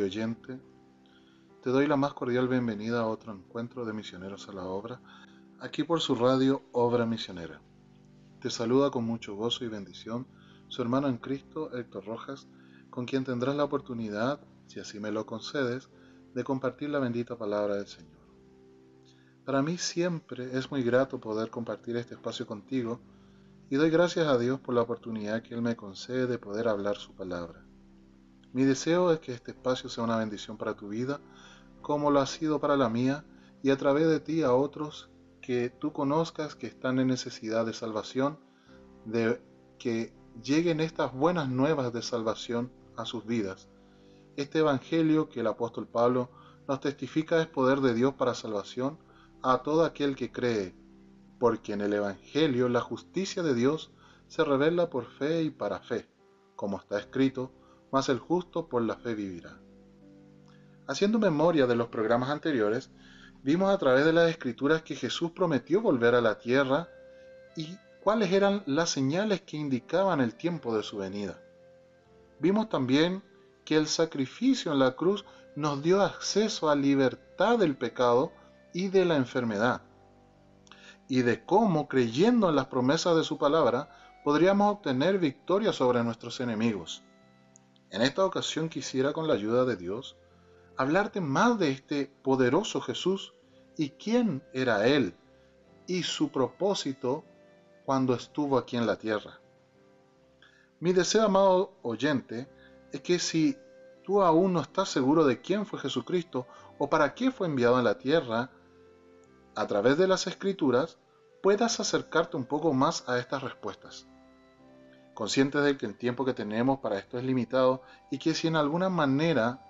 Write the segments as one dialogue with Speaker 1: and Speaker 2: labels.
Speaker 1: oyente. Te doy la más cordial bienvenida a otro encuentro de misioneros a la obra, aquí por su radio Obra Misionera. Te saluda con mucho gozo y bendición su hermano en Cristo, Héctor Rojas, con quien tendrás la oportunidad, si así me lo concedes, de compartir la bendita palabra del Señor. Para mí siempre es muy grato poder compartir este espacio contigo y doy gracias a Dios por la oportunidad que Él me concede de poder hablar su palabra. Mi deseo es que este espacio sea una bendición para tu vida, como lo ha sido para la mía, y a través de ti a otros que tú conozcas que están en necesidad de salvación, de que lleguen estas buenas nuevas de salvación a sus vidas. Este Evangelio que el apóstol Pablo nos testifica es poder de Dios para salvación a todo aquel que cree, porque en el Evangelio la justicia de Dios se revela por fe y para fe, como está escrito, mas el justo por la fe vivirá. Haciendo memoria de los programas anteriores, vimos a través de las escrituras que Jesús prometió volver a la tierra y cuáles eran las señales que indicaban el tiempo de su venida. Vimos también que el sacrificio en la cruz nos dio acceso a libertad del pecado y de la enfermedad y de cómo, creyendo en las promesas de su palabra, podríamos obtener victoria sobre nuestros enemigos. En esta ocasión quisiera, con la ayuda de Dios, hablarte más de este poderoso Jesús y quién era Él y su propósito cuando estuvo aquí en la tierra. Mi deseo, amado oyente, es que si tú aún no estás seguro de quién fue Jesucristo o para qué fue enviado a la tierra, a través de las escrituras, puedas acercarte un poco más a estas respuestas. Conscientes de que el tiempo que tenemos para esto es limitado y que si en alguna manera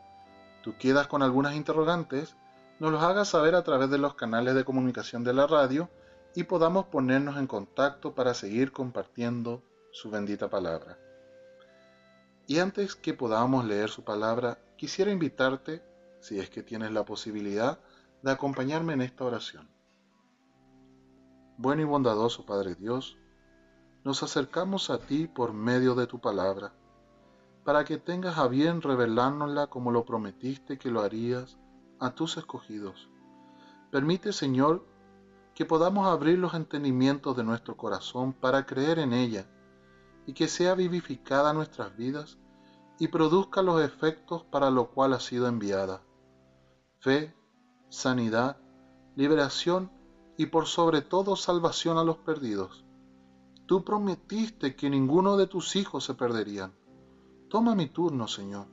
Speaker 1: tú quedas con algunas interrogantes, nos los hagas saber a través de los canales de comunicación de la radio y podamos ponernos en contacto para seguir compartiendo su bendita palabra. Y antes que podamos leer su palabra, quisiera invitarte, si es que tienes la posibilidad, de acompañarme en esta oración. Bueno y bondadoso Padre Dios, nos acercamos a ti por medio de tu palabra, para que tengas a bien revelárnosla como lo prometiste que lo harías a tus escogidos. Permite, Señor, que podamos abrir los entendimientos de nuestro corazón para creer en ella, y que sea vivificada nuestras vidas y produzca los efectos para lo cual ha sido enviada. Fe, sanidad, liberación y por sobre todo salvación a los perdidos. Tú prometiste que ninguno de tus hijos se perderían. Toma mi turno, Señor.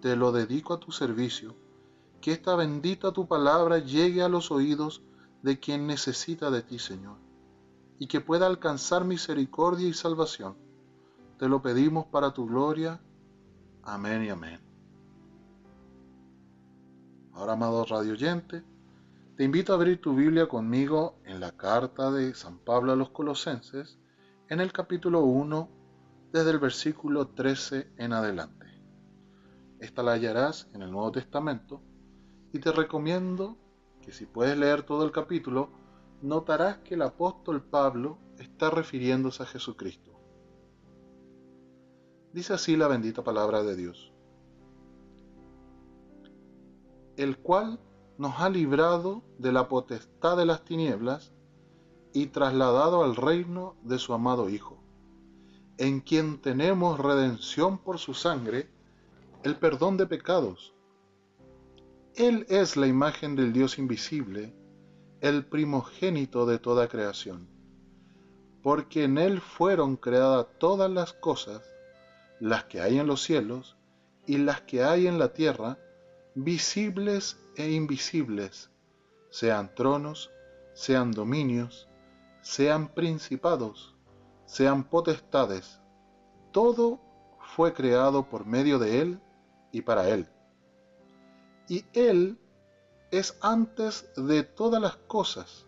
Speaker 1: Te lo dedico a tu servicio. Que esta bendita tu palabra llegue a los oídos de quien necesita de ti, Señor, y que pueda alcanzar misericordia y salvación. Te lo pedimos para tu gloria. Amén y amén. Ahora, amado radio oyente, te invito a abrir tu Biblia conmigo en la carta de San Pablo a los Colosenses, en el capítulo 1, desde el versículo 13 en adelante. Esta la hallarás en el Nuevo Testamento y te recomiendo que si puedes leer todo el capítulo, notarás que el apóstol Pablo está refiriéndose a Jesucristo. Dice así la bendita palabra de Dios, el cual nos ha librado de la potestad de las tinieblas y trasladado al reino de su amado Hijo, en quien tenemos redención por su sangre, el perdón de pecados. Él es la imagen del Dios invisible, el primogénito de toda creación, porque en Él fueron creadas todas las cosas, las que hay en los cielos y las que hay en la tierra, visibles e invisibles, sean tronos, sean dominios, sean principados, sean potestades, todo fue creado por medio de Él y para Él. Y Él es antes de todas las cosas,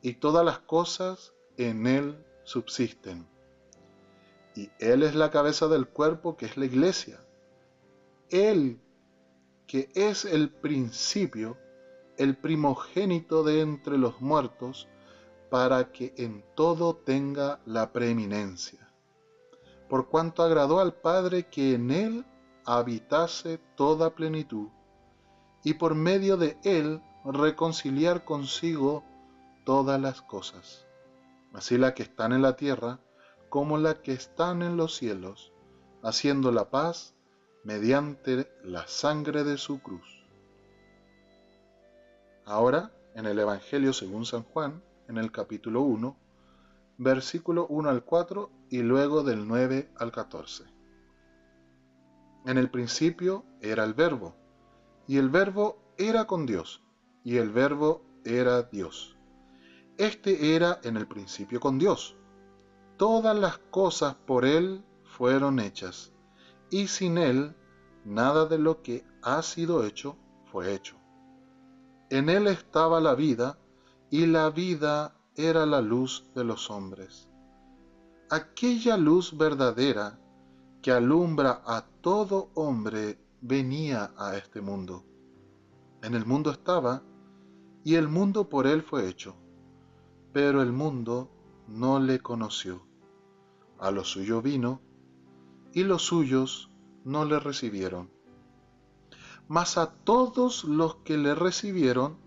Speaker 1: y todas las cosas en Él subsisten. Y Él es la cabeza del cuerpo que es la iglesia. Él que es el principio, el primogénito de entre los muertos, para que en todo tenga la preeminencia. Por cuanto agradó al Padre que en él habitase toda plenitud, y por medio de él reconciliar consigo todas las cosas, así las que están en la tierra como las que están en los cielos, haciendo la paz mediante la sangre de su cruz. Ahora, en el Evangelio según San Juan, en el capítulo 1, versículo 1 al 4 y luego del 9 al 14. En el principio era el verbo, y el verbo era con Dios, y el verbo era Dios. Este era en el principio con Dios. Todas las cosas por Él fueron hechas, y sin Él nada de lo que ha sido hecho fue hecho. En Él estaba la vida, y la vida era la luz de los hombres. Aquella luz verdadera que alumbra a todo hombre venía a este mundo. En el mundo estaba, y el mundo por él fue hecho, pero el mundo no le conoció. A lo suyo vino, y los suyos no le recibieron. Mas a todos los que le recibieron,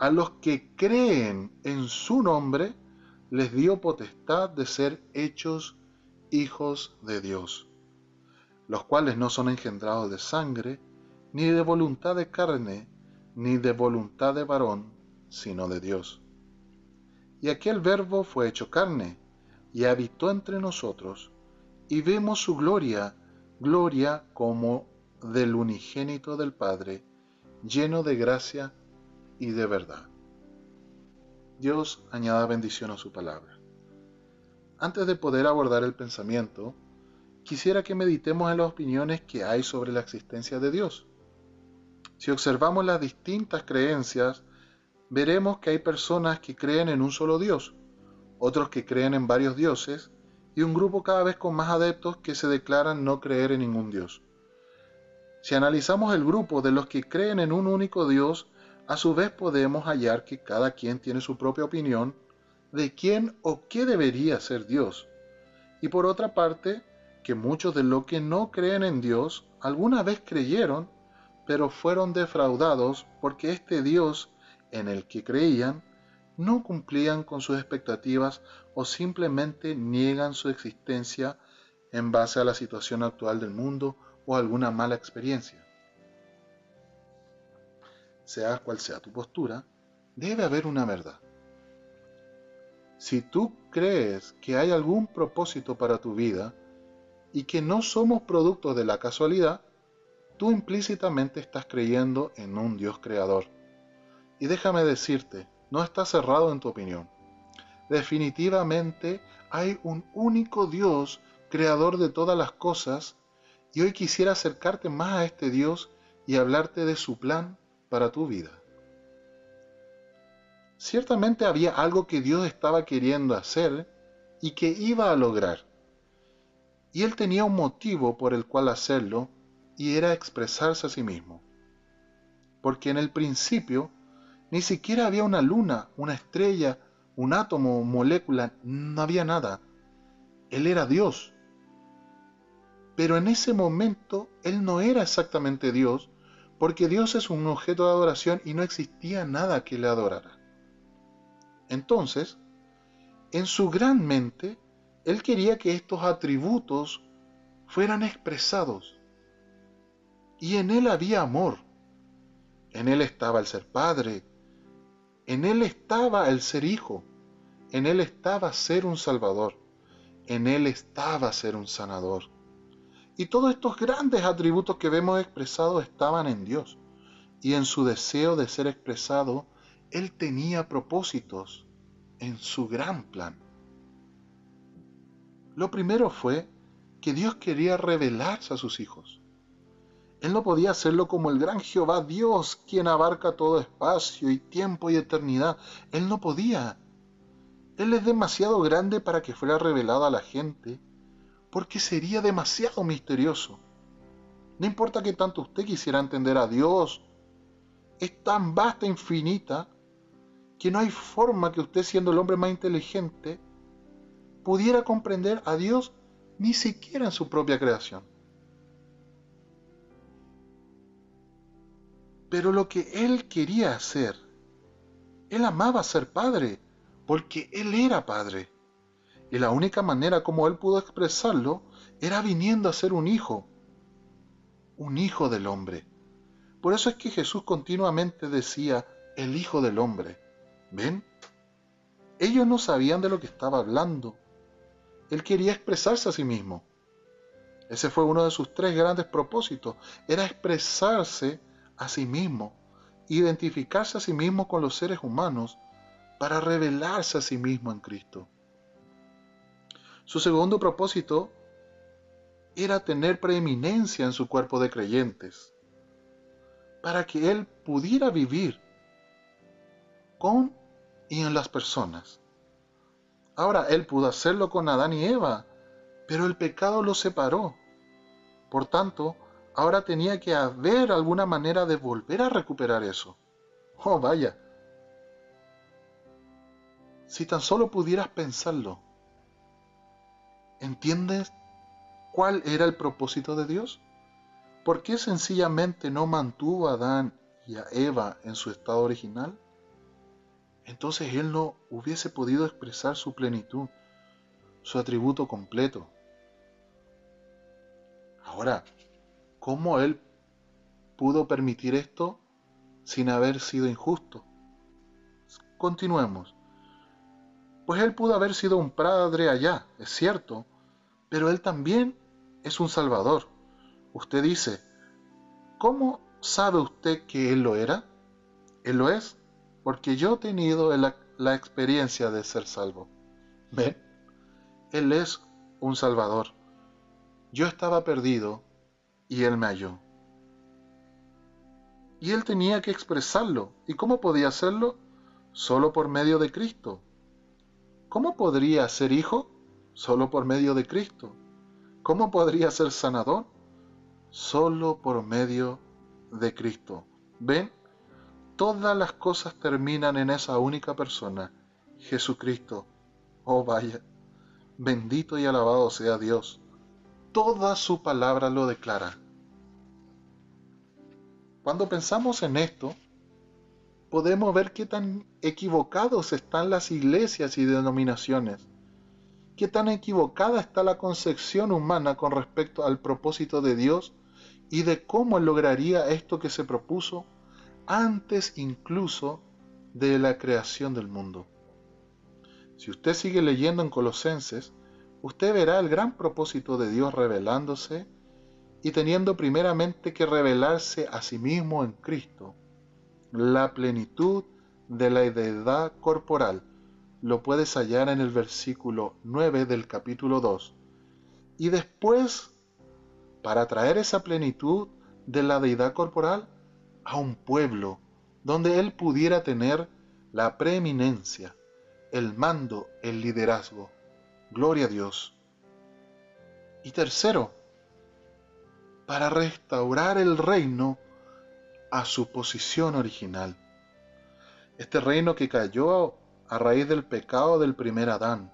Speaker 1: a los que creen en su nombre, les dio potestad de ser hechos hijos de Dios, los cuales no son engendrados de sangre, ni de voluntad de carne, ni de voluntad de varón, sino de Dios. Y aquel verbo fue hecho carne, y habitó entre nosotros, y vemos su gloria, gloria como del unigénito del Padre, lleno de gracia y de verdad. Dios añada bendición a su palabra. Antes de poder abordar el pensamiento, quisiera que meditemos en las opiniones que hay sobre la existencia de Dios. Si observamos las distintas creencias, veremos que hay personas que creen en un solo Dios, otros que creen en varios dioses y un grupo cada vez con más adeptos que se declaran no creer en ningún Dios. Si analizamos el grupo de los que creen en un único Dios, a su vez podemos hallar que cada quien tiene su propia opinión de quién o qué debería ser Dios. Y por otra parte, que muchos de los que no creen en Dios alguna vez creyeron, pero fueron defraudados porque este Dios en el que creían no cumplían con sus expectativas o simplemente niegan su existencia en base a la situación actual del mundo o alguna mala experiencia sea cual sea tu postura, debe haber una verdad. Si tú crees que hay algún propósito para tu vida y que no somos productos de la casualidad, tú implícitamente estás creyendo en un Dios creador. Y déjame decirte, no estás cerrado en tu opinión. Definitivamente hay un único Dios creador de todas las cosas y hoy quisiera acercarte más a este Dios y hablarte de su plan para tu vida. Ciertamente había algo que Dios estaba queriendo hacer y que iba a lograr. Y Él tenía un motivo por el cual hacerlo y era expresarse a sí mismo. Porque en el principio ni siquiera había una luna, una estrella, un átomo, molécula, no había nada. Él era Dios. Pero en ese momento Él no era exactamente Dios, porque Dios es un objeto de adoración y no existía nada que le adorara. Entonces, en su gran mente, Él quería que estos atributos fueran expresados. Y en Él había amor. En Él estaba el ser Padre. En Él estaba el ser Hijo. En Él estaba ser un Salvador. En Él estaba ser un sanador. Y todos estos grandes atributos que vemos expresados estaban en Dios. Y en su deseo de ser expresado, Él tenía propósitos en su gran plan. Lo primero fue que Dios quería revelarse a sus hijos. Él no podía hacerlo como el gran Jehová Dios, quien abarca todo espacio y tiempo y eternidad. Él no podía. Él es demasiado grande para que fuera revelado a la gente porque sería demasiado misterioso. No importa que tanto usted quisiera entender a Dios, es tan vasta infinita que no hay forma que usted siendo el hombre más inteligente pudiera comprender a Dios ni siquiera en su propia creación. Pero lo que él quería hacer, él amaba ser padre, porque él era padre. Y la única manera como él pudo expresarlo era viniendo a ser un hijo, un hijo del hombre. Por eso es que Jesús continuamente decía, el Hijo del Hombre. ¿Ven? Ellos no sabían de lo que estaba hablando. Él quería expresarse a sí mismo. Ese fue uno de sus tres grandes propósitos. Era expresarse a sí mismo, identificarse a sí mismo con los seres humanos para revelarse a sí mismo en Cristo. Su segundo propósito era tener preeminencia en su cuerpo de creyentes, para que Él pudiera vivir con y en las personas. Ahora, Él pudo hacerlo con Adán y Eva, pero el pecado los separó. Por tanto, ahora tenía que haber alguna manera de volver a recuperar eso. Oh, vaya. Si tan solo pudieras pensarlo, ¿entiendes cuál era el propósito de Dios? ¿Por qué sencillamente no mantuvo a Adán y a Eva en su estado original? Entonces Él no hubiese podido expresar su plenitud, su atributo completo. Ahora, ¿cómo Él pudo permitir esto sin haber sido injusto? Continuemos. Pues Él pudo haber sido un padre allá, es cierto, pero Él también es un salvador. Usted dice, ¿cómo sabe usted que Él lo era? Él lo es porque yo he tenido la, experiencia de ser salvo. ¿Ven? Él es un salvador. Yo estaba perdido y Él me halló. Y Él tenía que expresarlo. ¿Y cómo podía hacerlo? Solo por medio de Cristo. ¿Cómo podría ser hijo? Solo por medio de Cristo. ¿Cómo podría ser sanador? Solo por medio de Cristo. ¿Ven? Todas las cosas terminan en esa única persona, Jesucristo. Oh vaya, bendito y alabado sea Dios. Toda su palabra lo declara. Cuando pensamos en esto, podemos ver qué tan equivocados están las iglesias y denominaciones, qué tan equivocada está la concepción humana con respecto al propósito de Dios y de cómo lograría esto que se propuso antes incluso de la creación del mundo. Si usted sigue leyendo en Colosenses, usted verá el gran propósito de Dios revelándose y teniendo primeramente que revelarse a sí mismo en Cristo, la plenitud de la deidad corporal. Lo puedes hallar en el versículo 9 del capítulo 2. Y después, para traer esa plenitud de la deidad corporal, a un pueblo donde él pudiera tener la preeminencia, el mando, el liderazgo. Gloria a Dios. Y tercero, para restaurar el reino a su posición original. Este reino que cayó a raíz del pecado del primer Adán,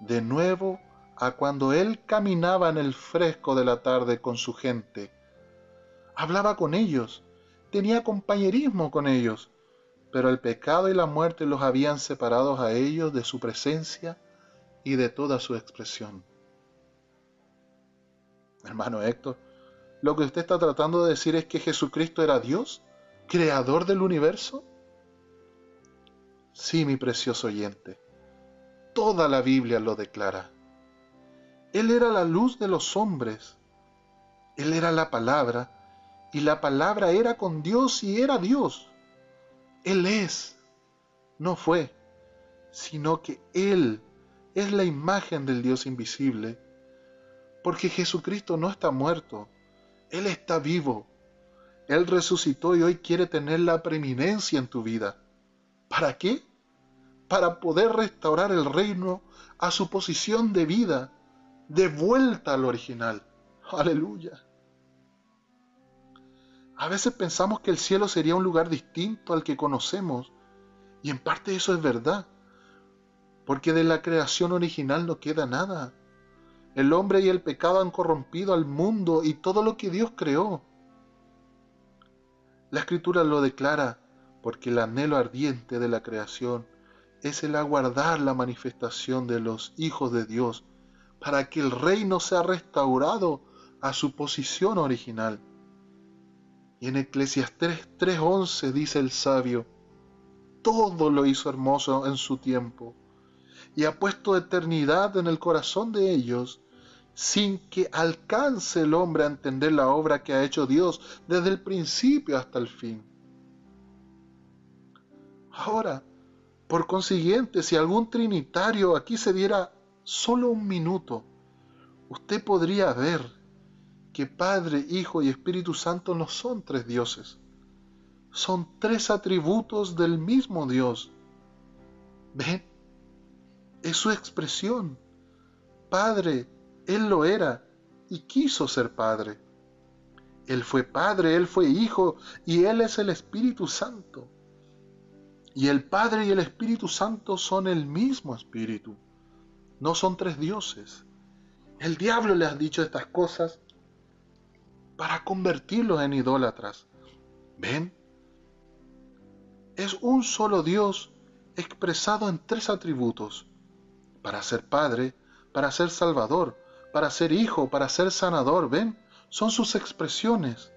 Speaker 1: de nuevo a cuando él caminaba en el fresco de la tarde con su gente, hablaba con ellos, tenía compañerismo con ellos, pero el pecado y la muerte los habían separado a ellos de su presencia y de toda su expresión. Hermano Héctor, lo que usted está tratando de decir es que Jesucristo era Dios, creador del universo. Sí, mi precioso oyente, toda la Biblia lo declara. Él era la luz de los hombres, Él era la palabra, y la palabra era con Dios y era Dios. Él es, no fue, sino que Él es la imagen del Dios invisible. Porque Jesucristo no está muerto, Él está vivo. Él resucitó y hoy quiere tener la preeminencia en tu vida. ¿Para qué? Para poder restaurar el reino a su posición de vida, de vuelta al original. Aleluya. A veces pensamos que el cielo sería un lugar distinto al que conocemos, y en parte eso es verdad, porque de la creación original no queda nada. El hombre y el pecado han corrompido al mundo y todo lo que Dios creó. La escritura lo declara porque el anhelo ardiente de la creación es el aguardar la manifestación de los hijos de Dios para que el reino sea restaurado a su posición original. Y en Eclesiastes 3:11 dice el sabio, todo lo hizo hermoso en su tiempo y ha puesto eternidad en el corazón de ellos sin que alcance el hombre a entender la obra que ha hecho Dios desde el principio hasta el fin. Ahora, por consiguiente, si algún trinitario aquí se diera solo un minuto, usted podría ver que Padre, Hijo y Espíritu Santo no son tres dioses, son tres atributos del mismo Dios. ¿Ven? Es su expresión. Padre, Él lo era y quiso ser Padre. Él fue Padre, Él fue Hijo y Él es el Espíritu Santo. Y el Padre y el Espíritu Santo son el mismo Espíritu. No son tres dioses. El diablo le ha dicho estas cosas para convertirlos en idólatras. ¿Ven? Es un solo Dios expresado en tres atributos. Para ser Padre, para ser Salvador, para ser Hijo, para ser Sanador. ¿Ven? Son sus expresiones.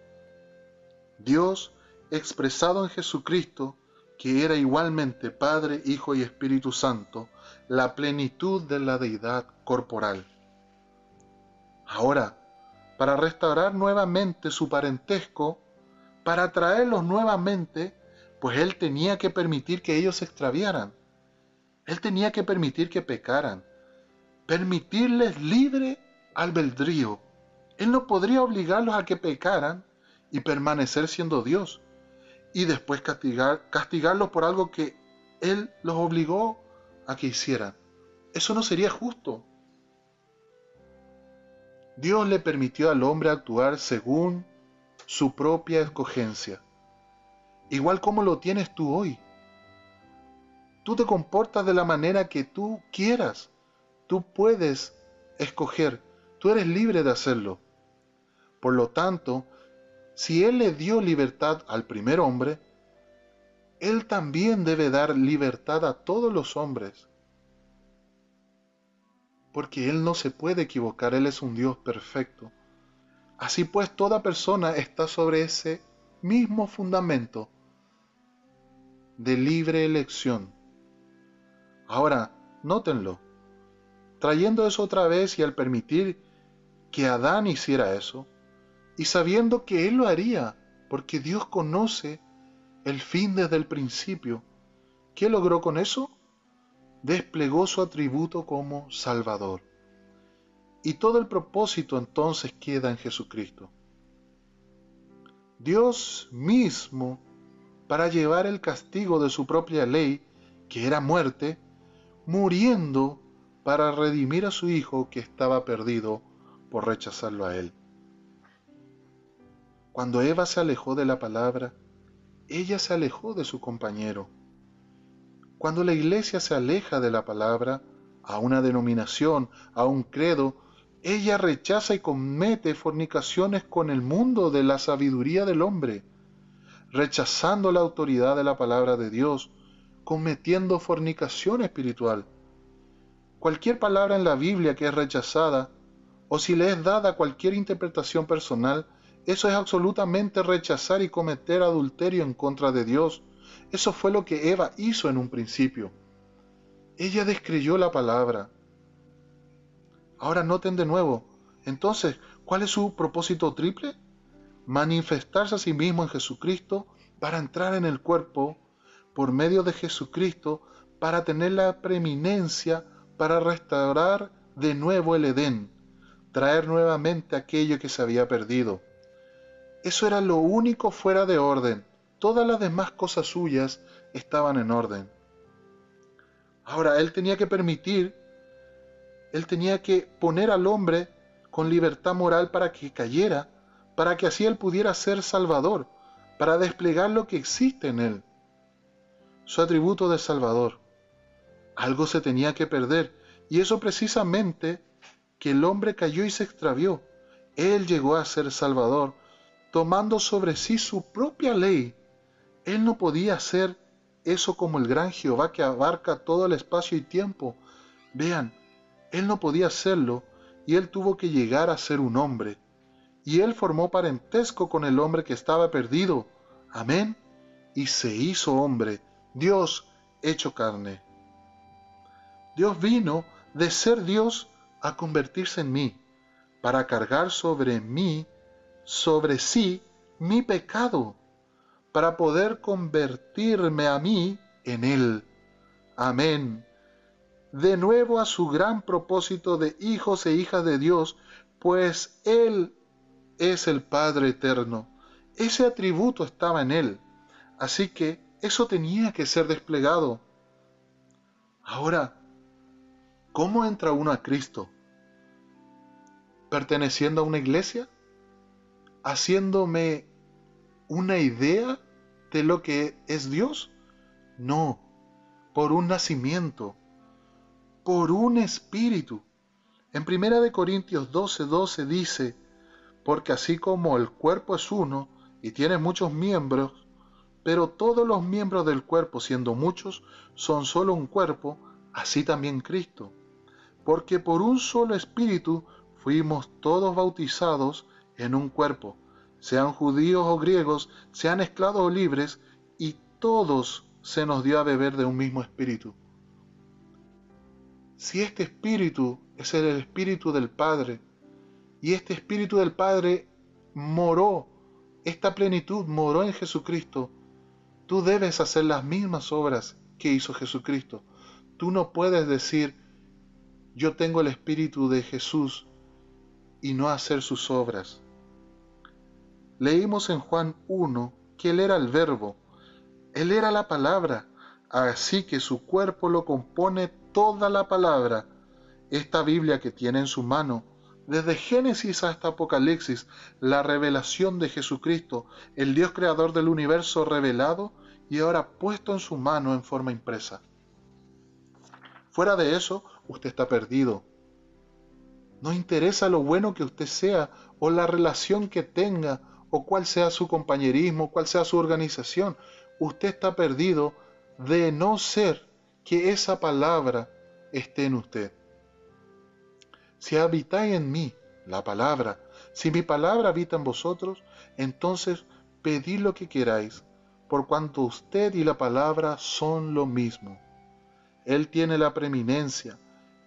Speaker 1: Dios expresado en Jesucristo que era igualmente Padre, Hijo y Espíritu Santo, la plenitud de la deidad corporal. Ahora, para restaurar nuevamente su parentesco, para traerlos nuevamente, pues Él tenía que permitir que ellos se extraviaran. Él tenía que permitir que pecaran, permitirles libre albedrío. Él no podría obligarlos a que pecaran y permanecer siendo Dios y después castigar, castigarlos por algo que Él los obligó a que hicieran. Eso no sería justo. Dios le permitió al hombre actuar según su propia escogencia, igual como lo tienes tú hoy. Tú te comportas de la manera que tú quieras. Tú puedes escoger. Tú eres libre de hacerlo. Por lo tanto, si Él le dio libertad al primer hombre, Él también debe dar libertad a todos los hombres. Porque Él no se puede equivocar, Él es un Dios perfecto. Así pues, toda persona está sobre ese mismo fundamento de libre elección. Ahora, nótenlo. Trayendo eso otra vez y al permitir que Adán hiciera eso, y sabiendo que Él lo haría, porque Dios conoce el fin desde el principio. ¿Qué logró con eso? Desplegó su atributo como Salvador. Y todo el propósito entonces queda en Jesucristo. Dios mismo, para llevar el castigo de su propia ley, que era muerte, muriendo para redimir a su Hijo que estaba perdido por rechazarlo a Él. Cuando Eva se alejó de la palabra, ella se alejó de su compañero. Cuando la iglesia se aleja de la palabra, a una denominación, a un credo, ella rechaza y comete fornicaciones con el mundo de la sabiduría del hombre, rechazando la autoridad de la palabra de Dios, cometiendo fornicación espiritual. Cualquier palabra en la Biblia que es rechazada, o si le es dada cualquier interpretación personal, eso es absolutamente rechazar y cometer adulterio en contra de Dios. Eso fue lo que Eva hizo en un principio. Ella descreyó la palabra. Ahora noten de nuevo, entonces, ¿cuál es su propósito triple? Manifestarse a sí mismo en Jesucristo para entrar en el cuerpo por medio de Jesucristo para tener la preeminencia para restaurar de nuevo el Edén, traer nuevamente aquello que se había perdido. Eso era lo único fuera de orden. Todas las demás cosas suyas estaban en orden. Ahora, él tenía que permitir, él tenía que poner al hombre con libertad moral para que cayera, para que así él pudiera ser salvador, para desplegar lo que existe en él, su atributo de salvador. Algo se tenía que perder, y eso precisamente que el hombre cayó y se extravió. Él llegó a ser salvador, tomando sobre sí su propia ley. Él no podía hacer eso como el gran Jehová que abarca todo el espacio y tiempo. Vean, él no podía hacerlo y él tuvo que llegar a ser un hombre. Y él formó parentesco con el hombre que estaba perdido. Amén. Y se hizo hombre, Dios hecho carne. Dios vino de ser Dios a convertirse en mí, para cargar sobre mí, sobre sí, mi pecado, para poder convertirme a mí en Él. Amén. De nuevo a su gran propósito de hijos e hijas de Dios, pues Él es el Padre eterno. Ese atributo estaba en Él. Así que eso tenía que ser desplegado. Ahora, ¿cómo entra uno a Cristo? ¿Perteneciendo a una iglesia? ¿Haciéndome una idea de lo que es Dios? No, por un nacimiento, por un espíritu. En 1 Corintios 12:12 12 dice, porque así como el cuerpo es uno y tiene muchos miembros, pero todos los miembros del cuerpo, siendo muchos, son solo un cuerpo, así también Cristo. Porque por un solo espíritu fuimos todos bautizados en un cuerpo, sean judíos o griegos, sean esclavos o libres, y todos se nos dio a beber de un mismo espíritu. Si este espíritu es el espíritu del Padre, y este espíritu del Padre moró, esta plenitud moró en Jesucristo, Tú debes hacer las mismas obras que hizo Jesucristo. Tú no puedes decir, yo tengo el Espíritu de Jesús y no hacer sus obras. Leímos en Juan 1 que Él era el verbo, Él era la palabra, así que su cuerpo lo compone toda la palabra. Esta Biblia que tiene en su mano, desde Génesis hasta Apocalipsis, la revelación de Jesucristo, el Dios creador del universo revelado y ahora puesto en su mano en forma impresa. Fuera de eso, usted está perdido. No interesa lo bueno que usted sea o la relación que tenga o cuál sea su compañerismo, cuál sea su organización. Usted está perdido de no ser que esa palabra esté en usted. Si habitáis en mí la palabra, si mi palabra habita en vosotros, entonces pedid lo que queráis, por cuanto usted y la palabra son lo mismo. Él tiene la preeminencia,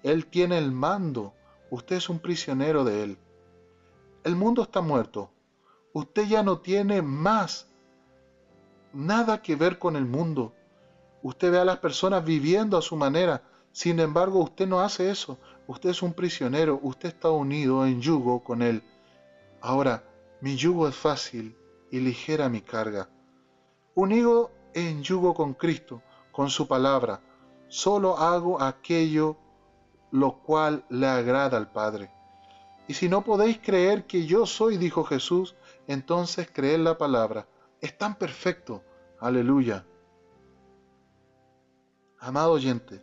Speaker 1: Él tiene el mando, usted es un prisionero de Él. El mundo está muerto, usted ya no tiene más nada que ver con el mundo. Usted ve a las personas viviendo a su manera, sin embargo usted no hace eso, Usted es un prisionero, usted está unido en yugo con Él. Ahora, mi yugo es fácil y ligera mi carga. Unido en yugo con Cristo, con su palabra, solo hago aquello lo cual le agrada al Padre. Y si no podéis creer que yo soy, dijo Jesús, entonces creed la palabra. Es tan perfecto. Aleluya. Amado oyente,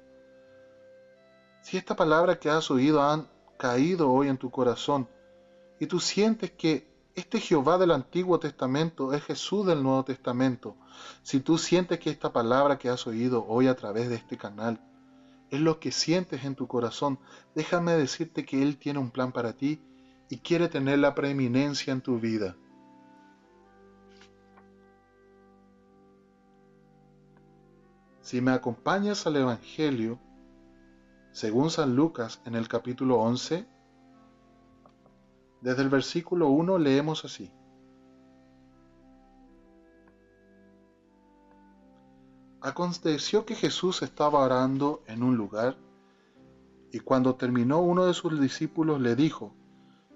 Speaker 1: si esta palabra que has oído han caído hoy en tu corazón y tú sientes que este Jehová del Antiguo Testamento es Jesús del Nuevo Testamento, si tú sientes que esta palabra que has oído hoy a través de este canal es lo que sientes en tu corazón, déjame decirte que Él tiene un plan para ti y quiere tener la preeminencia en tu vida. Si me acompañas al Evangelio, según San Lucas en el capítulo 11, desde el versículo 1 leemos así. Aconteció que Jesús estaba orando en un lugar y cuando terminó uno de sus discípulos le dijo,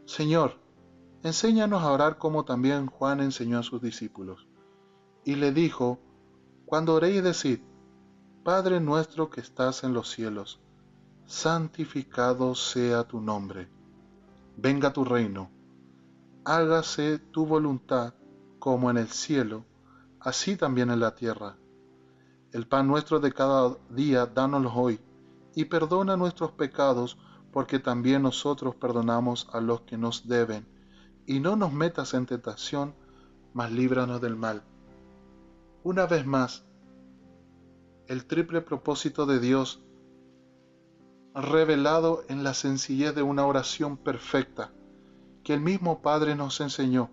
Speaker 1: Señor, enséñanos a orar como también Juan enseñó a sus discípulos. Y le dijo, Cuando oréis decid, Padre nuestro que estás en los cielos, santificado sea tu nombre. Venga tu reino. Hágase tu voluntad como en el cielo, así también en la tierra. El pan nuestro de cada día, dánoslo hoy, y perdona nuestros pecados, porque también nosotros perdonamos a los que nos deben. Y no nos metas en tentación, mas líbranos del mal. Una vez más, el triple propósito de Dios revelado en la sencillez de una oración perfecta que el mismo Padre nos enseñó.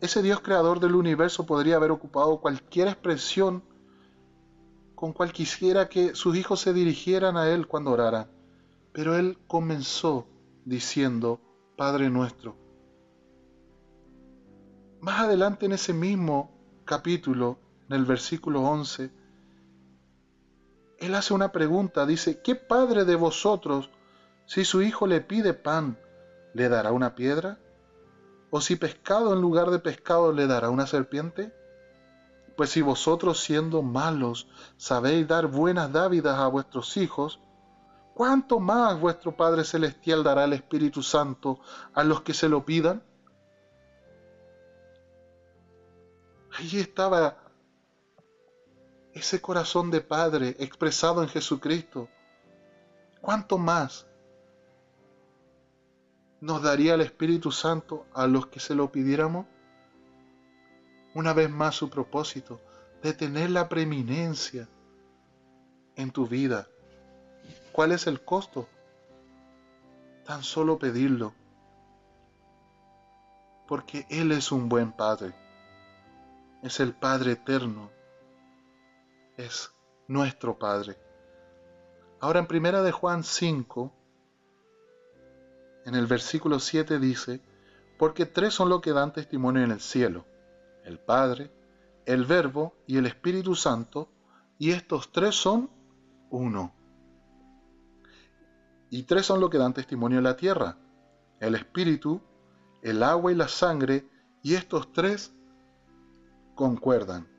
Speaker 1: Ese Dios creador del universo podría haber ocupado cualquier expresión con cual quisiera que sus hijos se dirigieran a Él cuando oraran, pero Él comenzó diciendo, Padre nuestro. Más adelante en ese mismo capítulo, en el versículo 11, Él hace una pregunta, dice, ¿qué padre de vosotros, si su hijo le pide pan, le dará una piedra? ¿O si pescado en lugar de pescado le dará una serpiente? Pues si vosotros siendo malos sabéis dar buenas dávidas a vuestros hijos, ¿cuánto más vuestro Padre Celestial dará el Espíritu Santo a los que se lo pidan? Allí estaba ese corazón de Padre expresado en Jesucristo. ¿Cuánto más nos daría el Espíritu Santo a los que se lo pidiéramos? Una vez más su propósito de tener la preeminencia en tu vida. ¿Cuál es el costo? Tan solo pedirlo. Porque Él es un buen Padre. Es el Padre eterno. Es nuestro Padre. Ahora en primera de Juan 5, en el versículo 7 dice, porque tres son los que dan testimonio en el cielo, el Padre, el Verbo y el Espíritu Santo, y estos tres son uno. Y tres son los que dan testimonio en la tierra, el Espíritu, el agua y la sangre, y estos tres concuerdan.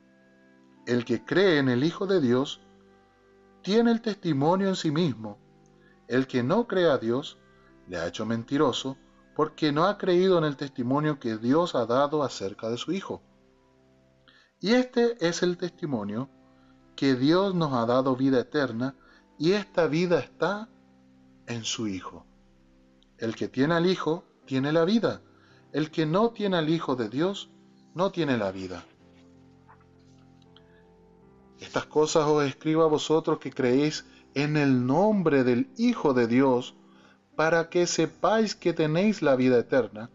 Speaker 1: El que cree en el Hijo de Dios tiene el testimonio en sí mismo. El que no cree a Dios le ha hecho mentiroso porque no ha creído en el testimonio que Dios ha dado acerca de su Hijo. Y este es el testimonio que Dios nos ha dado vida eterna y esta vida está en su Hijo. El que tiene al Hijo tiene la vida. El que no tiene al Hijo de Dios no tiene la vida. Estas cosas os escribo a vosotros que creéis en el nombre del Hijo de Dios, para que sepáis que tenéis la vida eterna,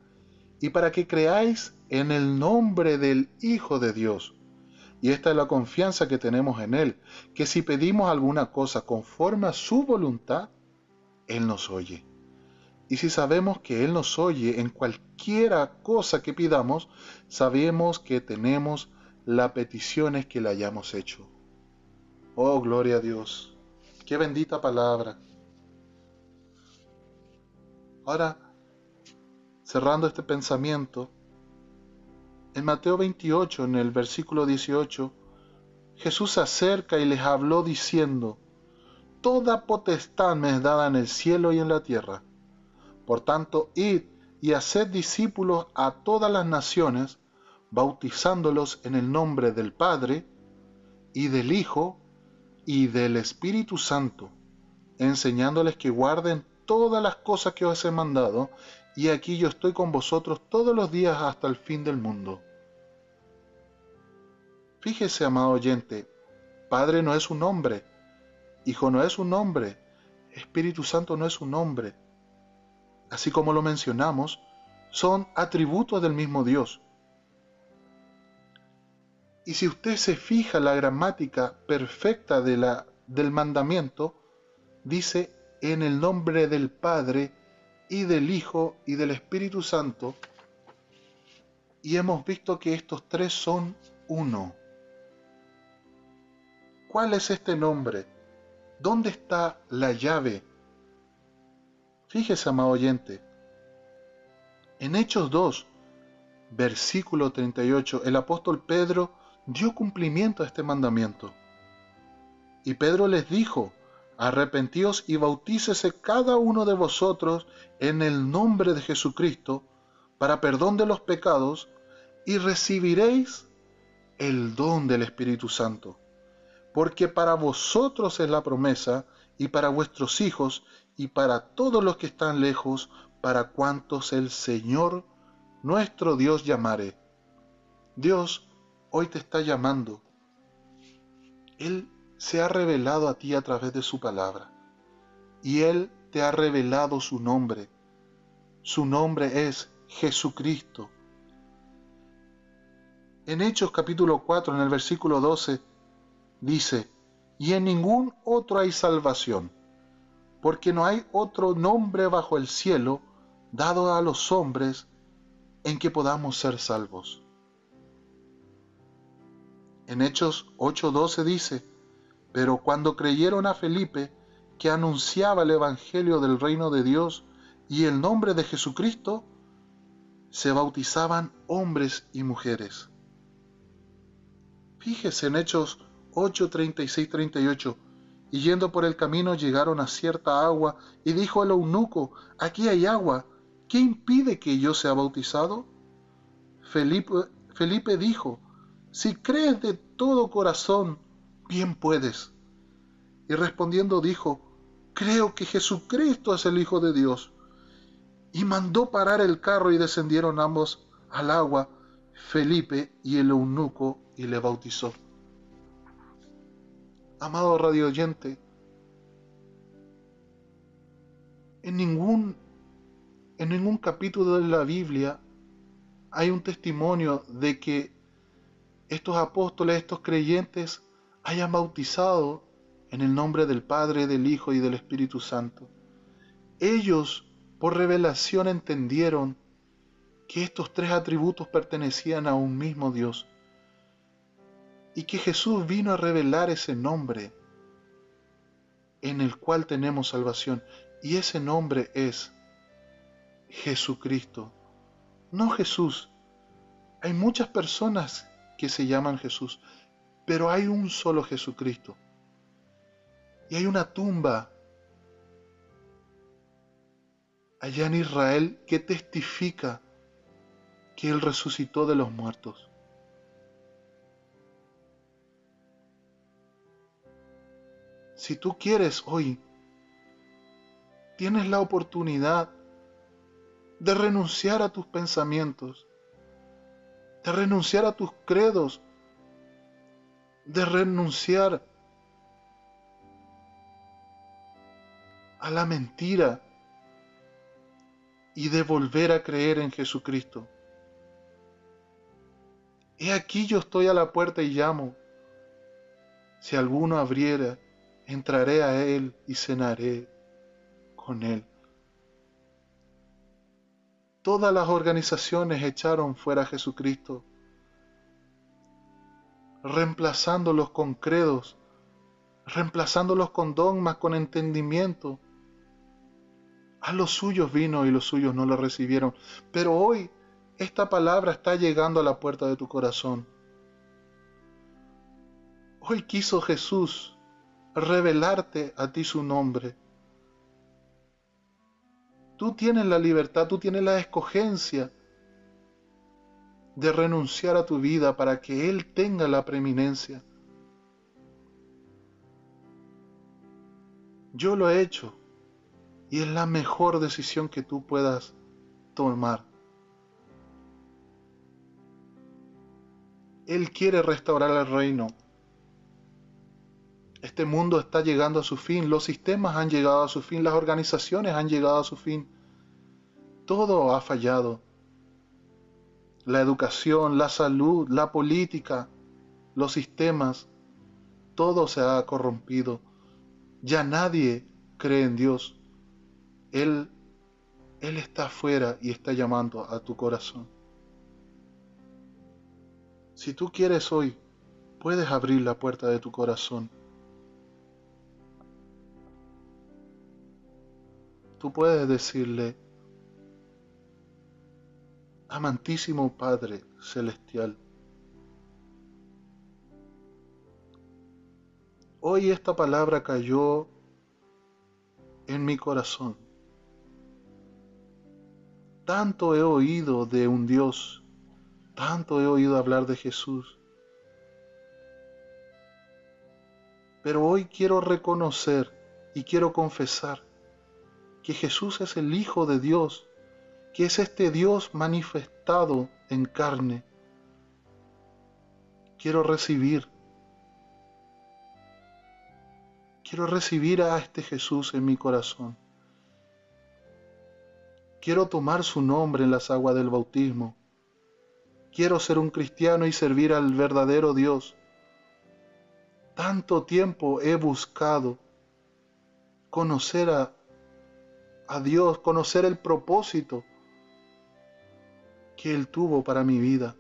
Speaker 1: y para que creáis en el nombre del Hijo de Dios. Y esta es la confianza que tenemos en Él, que si pedimos alguna cosa conforme a su voluntad, Él nos oye. Y si sabemos que Él nos oye en cualquiera cosa que pidamos, sabemos que tenemos las peticiones que le hayamos hecho. Oh, gloria a Dios. Qué bendita palabra. Ahora, cerrando este pensamiento, en Mateo 28, en el versículo 18, Jesús se acerca y les habló diciendo, Toda potestad me es dada en el cielo y en la tierra. Por tanto, id y haced discípulos a todas las naciones, bautizándolos en el nombre del Padre, y del Hijo, y del Espíritu Santo, enseñándoles que guarden todas las cosas que os he mandado, y aquí yo estoy con vosotros todos los días hasta el fin del mundo. Fíjese, amado oyente, Padre no es un hombre, Hijo no es un hombre, Espíritu Santo no es un hombre. Así como lo mencionamos, son atributos del mismo Dios. Y si usted se fija la gramática perfecta de la, del mandamiento, dice en el nombre del Padre y del Hijo y del Espíritu Santo. Y hemos visto que estos tres son uno. ¿Cuál es este nombre? ¿Dónde está la llave? Fíjese, amado oyente. En Hechos 2, versículo 38, el apóstol Pedro dio cumplimiento a este mandamiento. Y Pedro les dijo, arrepentíos y bautícese cada uno de vosotros en el nombre de Jesucristo para perdón de los pecados y recibiréis el don del Espíritu Santo. Porque para vosotros es la promesa y para vuestros hijos y para todos los que están lejos, para cuantos el Señor nuestro Dios llamare. Dios hoy te está llamando. Él se ha revelado a ti a través de su palabra. Y Él te ha revelado su nombre. Su nombre es Jesucristo. En Hechos capítulo 4, en el versículo 12, dice, y en ningún otro hay salvación, porque no hay otro nombre bajo el cielo dado a los hombres en que podamos ser salvos. En Hechos 8:12 dice, pero cuando creyeron a Felipe, que anunciaba el Evangelio del reino de Dios y el nombre de Jesucristo, se bautizaban hombres y mujeres. Fíjese en Hechos 8, 36, 38. Y yendo por el camino llegaron a cierta agua, y dijo al eunuco, aquí hay agua, ¿qué impide que yo sea bautizado? Felipe dijo, si crees de todo corazón, bien puedes. Y respondiendo dijo, creo que Jesucristo es el Hijo de Dios. Y mandó parar el carro y descendieron ambos al agua, Felipe y el eunuco, y le bautizó amado radio oyente, en ningún, en ningún capítulo de la Biblia hay un testimonio de que estos apóstoles, estos creyentes, hayan bautizado en el nombre del Padre, del Hijo y del Espíritu Santo. Ellos, por revelación, entendieron que estos tres atributos pertenecían a un mismo Dios y que Jesús vino a revelar ese nombre en el cual tenemos salvación. Y ese nombre es Jesucristo, no Jesús. Hay muchas personas que se llaman Jesús, pero hay un solo Jesucristo. Y hay una tumba allá en Israel que testifica que Él resucitó de los muertos. Si tú quieres hoy, tienes la oportunidad de renunciar a tus pensamientos, de renunciar a tus credos, de renunciar a la mentira y de volver a creer en Jesucristo. He aquí yo estoy a la puerta y llamo. Si alguno abriera, entraré a Él y cenaré con Él. Todas las organizaciones echaron fuera a Jesucristo, reemplazándolos con credos, reemplazándolos con dogmas, con entendimiento. A los suyos vino y los suyos no lo recibieron. Pero hoy esta palabra está llegando a la puerta de tu corazón. Hoy quiso Jesús revelarte a ti su nombre. Tú tienes la libertad, tú tienes la escogencia de renunciar a tu vida para que Él tenga la preeminencia. Yo lo he hecho y es la mejor decisión que tú puedas tomar. Él quiere restaurar el reino. Este mundo está llegando a su fin, los sistemas han llegado a su fin, las organizaciones han llegado a su fin. Todo ha fallado. La educación, la salud, la política, los sistemas, todo se ha corrompido. Ya nadie cree en Dios. Él, Él está afuera y está llamando a tu corazón. Si tú quieres hoy, puedes abrir la puerta de tu corazón tú puedes decirle, amantísimo Padre Celestial, hoy esta palabra cayó en mi corazón. Tanto he oído de un Dios, tanto he oído hablar de Jesús, pero hoy quiero reconocer y quiero confesar que Jesús es el Hijo de Dios, que es este Dios manifestado en carne, quiero recibir. Quiero recibir a este Jesús en mi corazón. Quiero tomar su nombre en las aguas del bautismo. Quiero ser un cristiano y servir al verdadero Dios. Tanto tiempo he buscado conocer a, a Dios, conocer el propósito que Él tuvo para mi vida.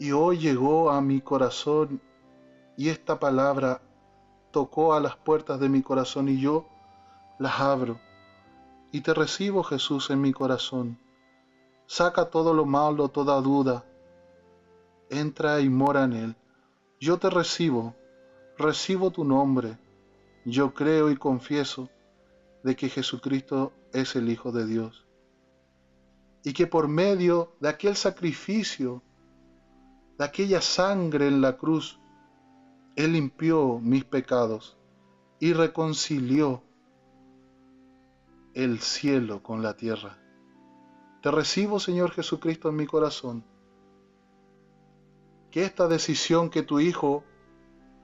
Speaker 1: Y hoy llegó a mi corazón y esta palabra tocó a las puertas de mi corazón y yo las abro. Y te recibo Jesús en mi corazón. Saca todo lo malo, toda duda. Entra y mora en él. Yo te recibo, recibo tu nombre. Yo creo y confieso de que Jesucristo es el Hijo de Dios. Y que por medio de aquel sacrificio de aquella sangre en la cruz, Él limpió mis pecados y reconcilió el cielo con la tierra. Te recibo, Señor Jesucristo, en mi corazón. Que esta decisión que tu Hijo,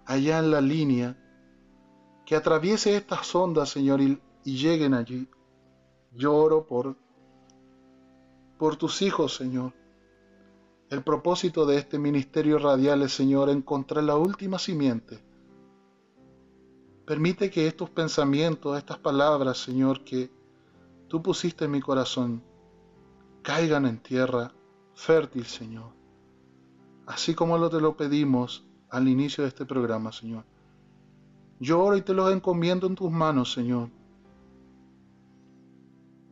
Speaker 1: allá en la línea, que atraviese estas ondas, Señor, y, lleguen allí. Lloro por, por tus hijos, Señor el propósito de este ministerio radial es, Señor, encontrar la última simiente. Permite que estos pensamientos, estas palabras, Señor, que tú pusiste en mi corazón, caigan en tierra fértil, Señor. Así como lo te lo pedimos al inicio de este programa, Señor. Yo oro y te los encomiendo en tus manos, Señor.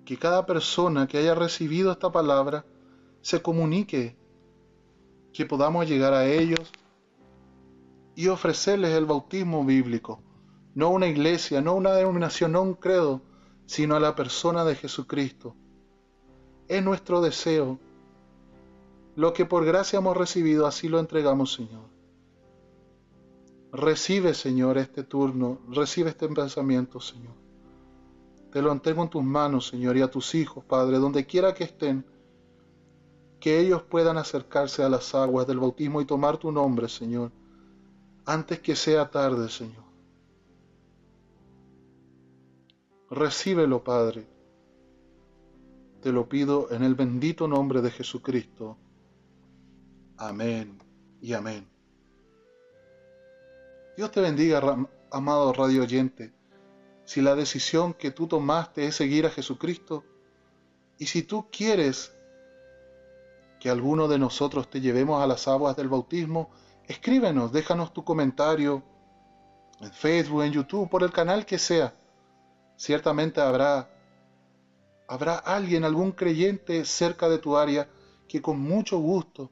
Speaker 1: Que cada persona que haya recibido esta palabra se comunique que podamos llegar a ellos y ofrecerles el bautismo bíblico, no una iglesia, no una denominación, no un credo, sino a la persona de Jesucristo. Es nuestro deseo. Lo que por gracia hemos recibido, así lo entregamos, Señor. Recibe, Señor, este turno, recibe este pensamiento, Señor. Te lo entrego en tus manos, Señor, y a tus hijos, Padre, donde quiera que estén, que ellos puedan acercarse a las aguas del bautismo y tomar tu nombre, Señor, antes que sea tarde, Señor. Recíbelo, Padre. Te lo pido en el bendito nombre de Jesucristo. Amén y amén. Dios te bendiga, amado radio oyente. Si la decisión que tú tomaste es seguir a Jesucristo, y si tú quieres que alguno de nosotros te llevemos a las aguas del bautismo, escríbenos, déjanos tu comentario en Facebook, en YouTube, por el canal que sea. Ciertamente habrá habrá alguien, algún creyente cerca de tu área que con mucho gusto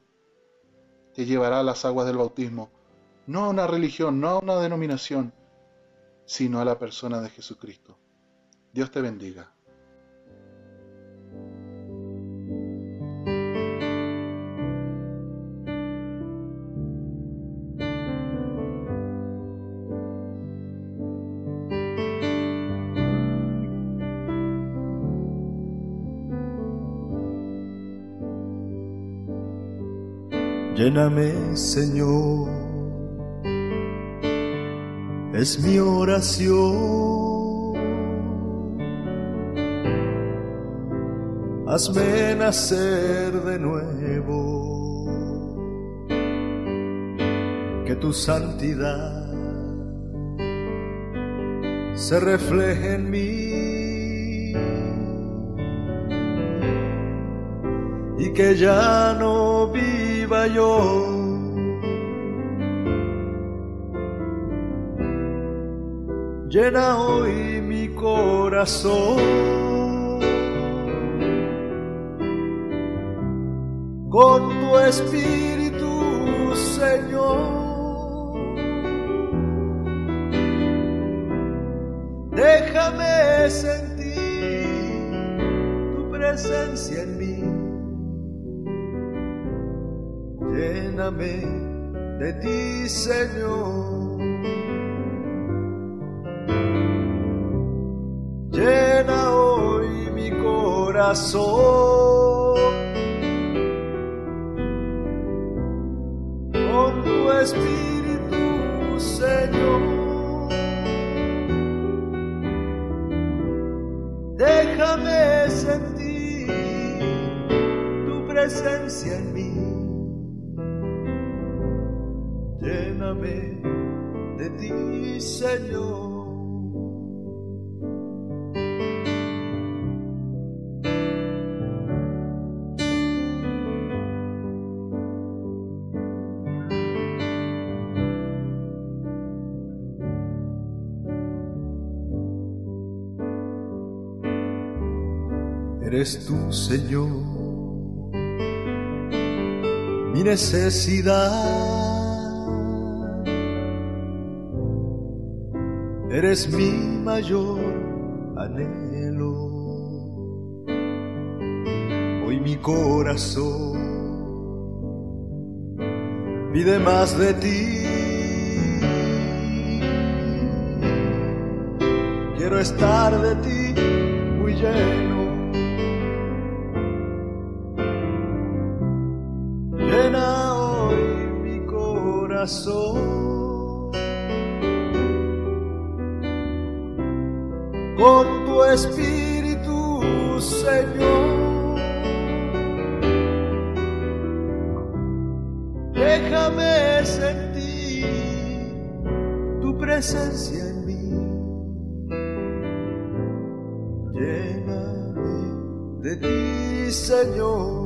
Speaker 1: te llevará a las aguas del bautismo, no a una religión, no a una denominación, sino a la persona de Jesucristo. Dios te bendiga.
Speaker 2: Lléname, Señor, es mi oración. Hazme nacer de nuevo, que tu santidad se refleje en mí y que ya no viva yo. Llena hoy mi corazón con tu espíritu, Señor. Déjame sentir tu presencia en mí. lléname de ti, Señor. pasó con tu espíritu, Señor. Déjame sentir tu presencia en mí. Lléname de ti, Señor. Eres tú, Señor, mi necesidad. Eres mi mayor anhelo. Hoy mi corazón pide más de ti. Quiero estar de ti muy lleno con tu espíritu, Señor. Déjame sentir tu presencia en mí. Lléname de ti, Señor.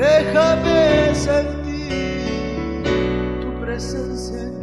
Speaker 2: Déjame sentir tu presencia